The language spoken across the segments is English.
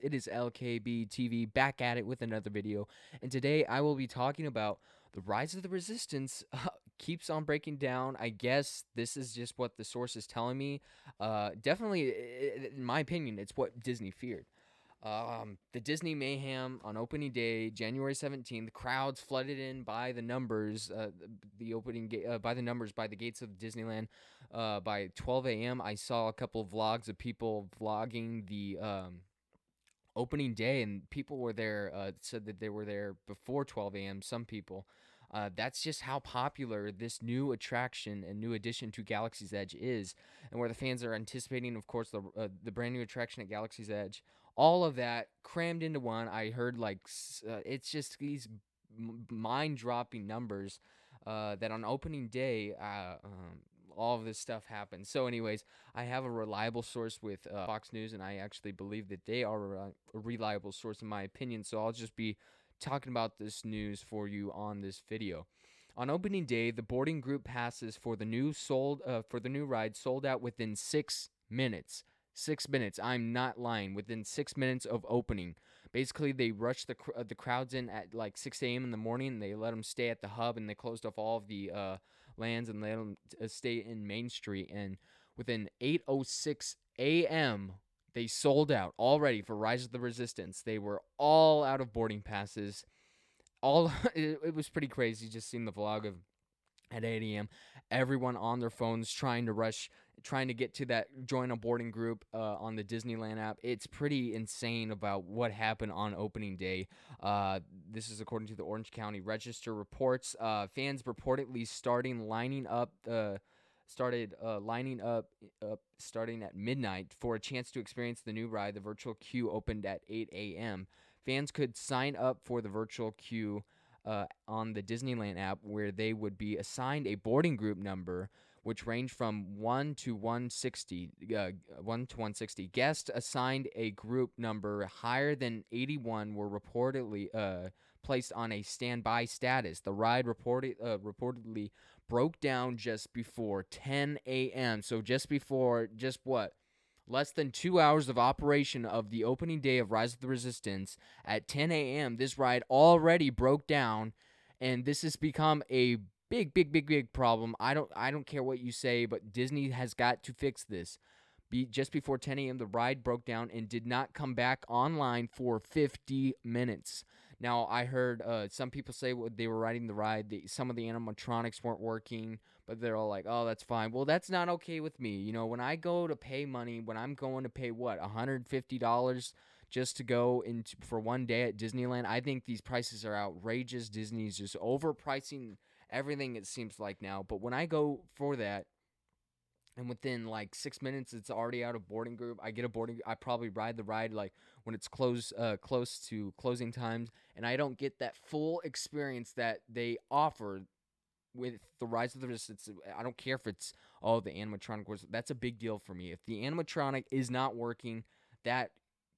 It is LKB TV back at it with another video. And today I will be talking about the rise of the resistance uh, keeps on breaking down. I guess this is just what the source is telling me. Uh, definitely, in my opinion, it's what Disney feared. Um, the Disney mayhem on opening day, January 17th, the crowds flooded in by the numbers, uh, the opening uh, by the numbers by the gates of Disneyland. Uh, by 12 a.m., I saw a couple of vlogs of people vlogging the um, opening day, and people were there. Uh, said that they were there before 12 a.m. Some people. Uh, that's just how popular this new attraction and new addition to Galaxy's Edge is, and where the fans are anticipating, of course, the uh, the brand new attraction at Galaxy's Edge all of that crammed into one. I heard like uh, it's just these mind dropping numbers uh, that on opening day, uh, um, all of this stuff happens. So, anyways, I have a reliable source with uh, Fox News, and I actually believe that they are a, reliable source in my opinion. So, I'll just be talking about this news for you on this video. On opening day, the boarding group passes for the new sold uh, for the new ride sold out within six minutes. Six minutes. I'm not lying. Within six minutes of opening, basically they rushed the cr- uh, the crowds in at like 6 a.m. in the morning. They let them stay at the hub, and they closed off all of the uh, lands and let them uh, stay in Main Street. And within 8:06 a.m., they sold out already for Rise of the Resistance. They were all out of boarding passes. All it, it was pretty crazy just seeing the vlog of at 8 a.m. Everyone on their phones trying to rush, trying to get to that join a boarding group uh, on the Disneyland app. It's pretty insane about what happened on opening day. Uh, this is according to the Orange County Register reports. Uh, fans reportedly starting lining up. Uh, started uh, lining up, up starting at midnight for a chance to experience the new ride. The virtual queue opened at 8 a.m. Fans could sign up for the virtual queue uh, on the Disneyland app where they would be assigned a boarding group number which ranged from 1 to 160 uh, 1 to 160 guests assigned a group number higher than 81 were reportedly uh, placed on a standby status. The ride reported uh, reportedly broke down just before 10 a.m so just before just what less than two hours of operation of the opening day of Rise of the Resistance at 10 a.m., this ride already broke down, and this has become a big, big, big, big problem. I don't, I don't care what you say, but Disney has got to fix this. Be, just before 10 a.m., the ride broke down and did not come back online for 50 minutes. Now, I heard uh, some people say they were riding the ride, the, some of the animatronics weren't working, but they're all like, oh, that's fine. Well, that's not okay with me. You know, when I go to pay money, when I'm going to pay what, $150 just to go into for one day at Disneyland, I think these prices are outrageous. Disney's just overpricing everything, it seems like now. But when I go for that, and within like six minutes it's already out of boarding group i get a boarding i probably ride the ride like when it's close uh, close to closing times and i don't get that full experience that they offer with the rise of the resistance i don't care if it's oh the animatronic was that's a big deal for me if the animatronic is not working that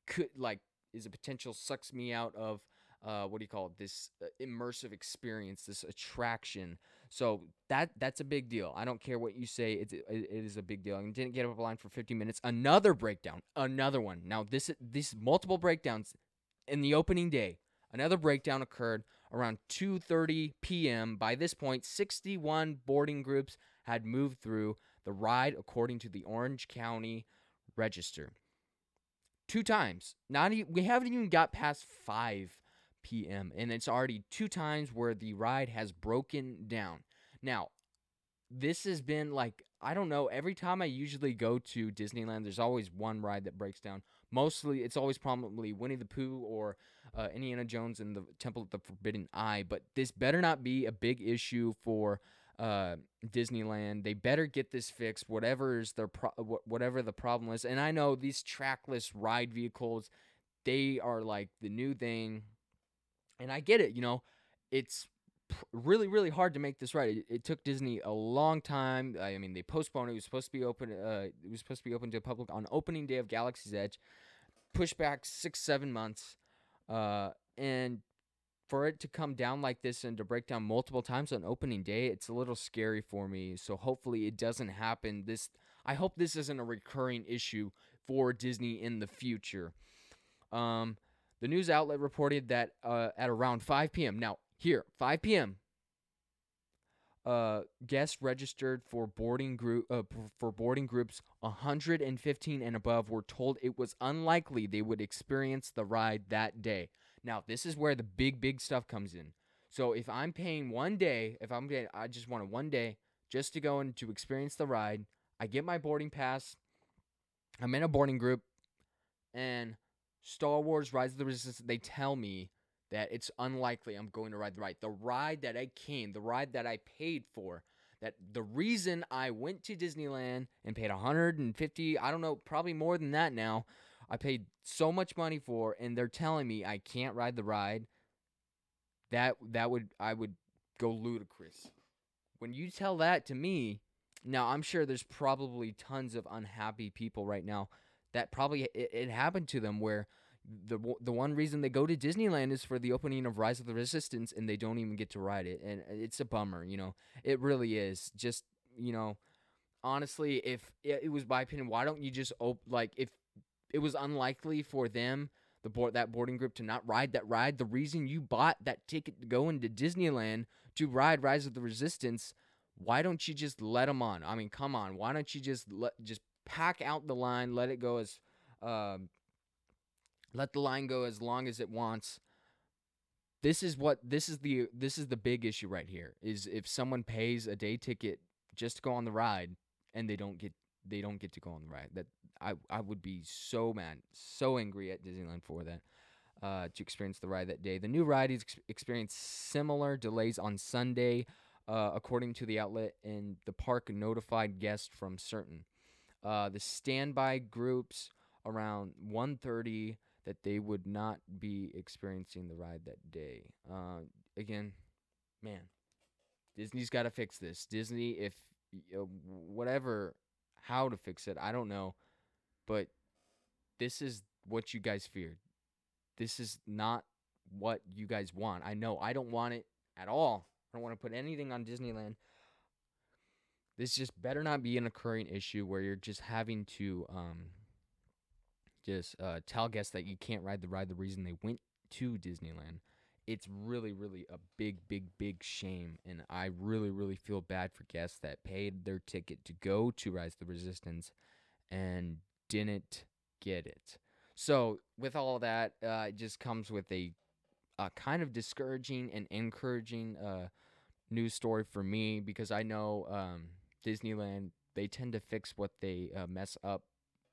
could like is a potential sucks me out of uh, what do you call it? This uh, immersive experience, this attraction. So that that's a big deal. I don't care what you say. It's it, it is a big deal. And didn't get up a line for 50 minutes. Another breakdown. Another one. Now this this multiple breakdowns in the opening day. Another breakdown occurred around 2:30 p.m. By this point, 61 boarding groups had moved through the ride, according to the Orange County Register. Two times. Not even, we haven't even got past five p.m. And it's already two times where the ride has broken down. Now, this has been like, I don't know, every time I usually go to Disneyland, there's always one ride that breaks down. Mostly, it's always probably Winnie the Pooh or uh, Indiana Jones and the Temple of the Forbidden Eye. But this better not be a big issue for uh, Disneyland. They better get this fixed, whatever is their pro- whatever the problem is. And I know these trackless ride vehicles, they are like the new thing. And I get it, you know, it's really really hard to make this right. It, it, took Disney a long time. I mean, they postponed it. It was supposed to be open. Uh, it was supposed to be open to the public on opening day of Galaxy's Edge. Pushed back six seven months, uh, and for it to come down like this and to break down multiple times on opening day, it's a little scary for me. So hopefully it doesn't happen. This I hope this isn't a recurring issue for Disney in the future. Um, the news outlet reported that uh, at around 5 p.m. Now, here, 5 p.m. Uh, guests registered for boarding group uh, for boarding groups 115 and above were told it was unlikely they would experience the ride that day. Now, this is where the big big stuff comes in. So, if I'm paying one day, if I'm getting, I just want a one day just to go and to experience the ride. I get my boarding pass. I'm in a boarding group, and Star Wars: Rise of the Resistance. They tell me that it's unlikely I'm going to ride the ride. The ride that I came, the ride that I paid for, that the reason I went to Disneyland and paid 150, I don't know, probably more than that now. I paid so much money for and they're telling me I can't ride the ride. That that would I would go ludicrous. When you tell that to me, now I'm sure there's probably tons of unhappy people right now that probably it, it happened to them where the the one reason they go to Disneyland is for the opening of Rise of the Resistance, and they don't even get to ride it, and it's a bummer. You know, it really is. Just you know, honestly, if it, was my opinion, why don't you just op- like if it was unlikely for them the board that boarding group to not ride that ride, the reason you bought that ticket to go into Disneyland to ride Rise of the Resistance, why don't you just let them on? I mean, come on, why don't you just let just pack out the line, let it go as um, let the line go as long as it wants. This is what this is the this is the big issue right here is if someone pays a day ticket just to go on the ride and they don't get they don't get to go on the ride. That I I would be so mad, so angry at Disneyland for that. Uh, to experience the ride that day. The new ride ex- experienced similar delays on Sunday, uh, according to the outlet, and the park notified guests from certain. Uh, the standby groups around 1:30 that they would not be experiencing the ride that day. Uh, again, man, Disney's got to fix this. Disney, if uh, whatever, how to fix it, I don't know, but this is what you guys feared. This is not what you guys want. I know I don't want it at all. I don't want to put anything on Disneyland. This just better not be an occurring issue where you're just having to um, just uh, tell guests that you can't ride the ride the reason they went to Disneyland. It's really, really a big, big, big shame. And I really, really feel bad for guests that paid their ticket to go to Rise the Resistance and didn't get it. So, with all that, uh, it just comes with a, a kind of discouraging and encouraging uh, news story for me because I know um, Disneyland, they tend to fix what they uh, mess up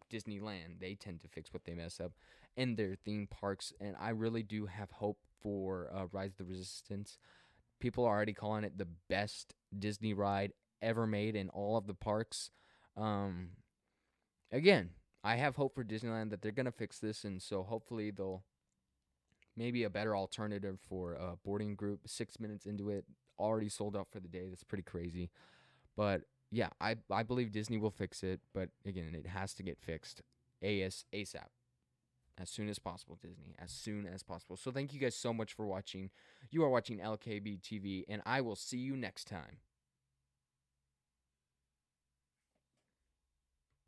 Disneyland, they tend to fix what they mess up in their theme parks, and I really do have hope for uh, Rise of the Resistance. People are already calling it the best Disney ride ever made in all of the parks. Um, again, I have hope for Disneyland that they're gonna fix this, and so hopefully they'll maybe a better alternative for a boarding group. Six minutes into it, already sold out for the day. That's pretty crazy, but yeah, I I believe Disney will fix it, but again, it has to get fixed AS ASAP. As soon as possible, Disney. As soon as possible. So thank you guys so much for watching. You are watching LKB TV, and I will see you next time.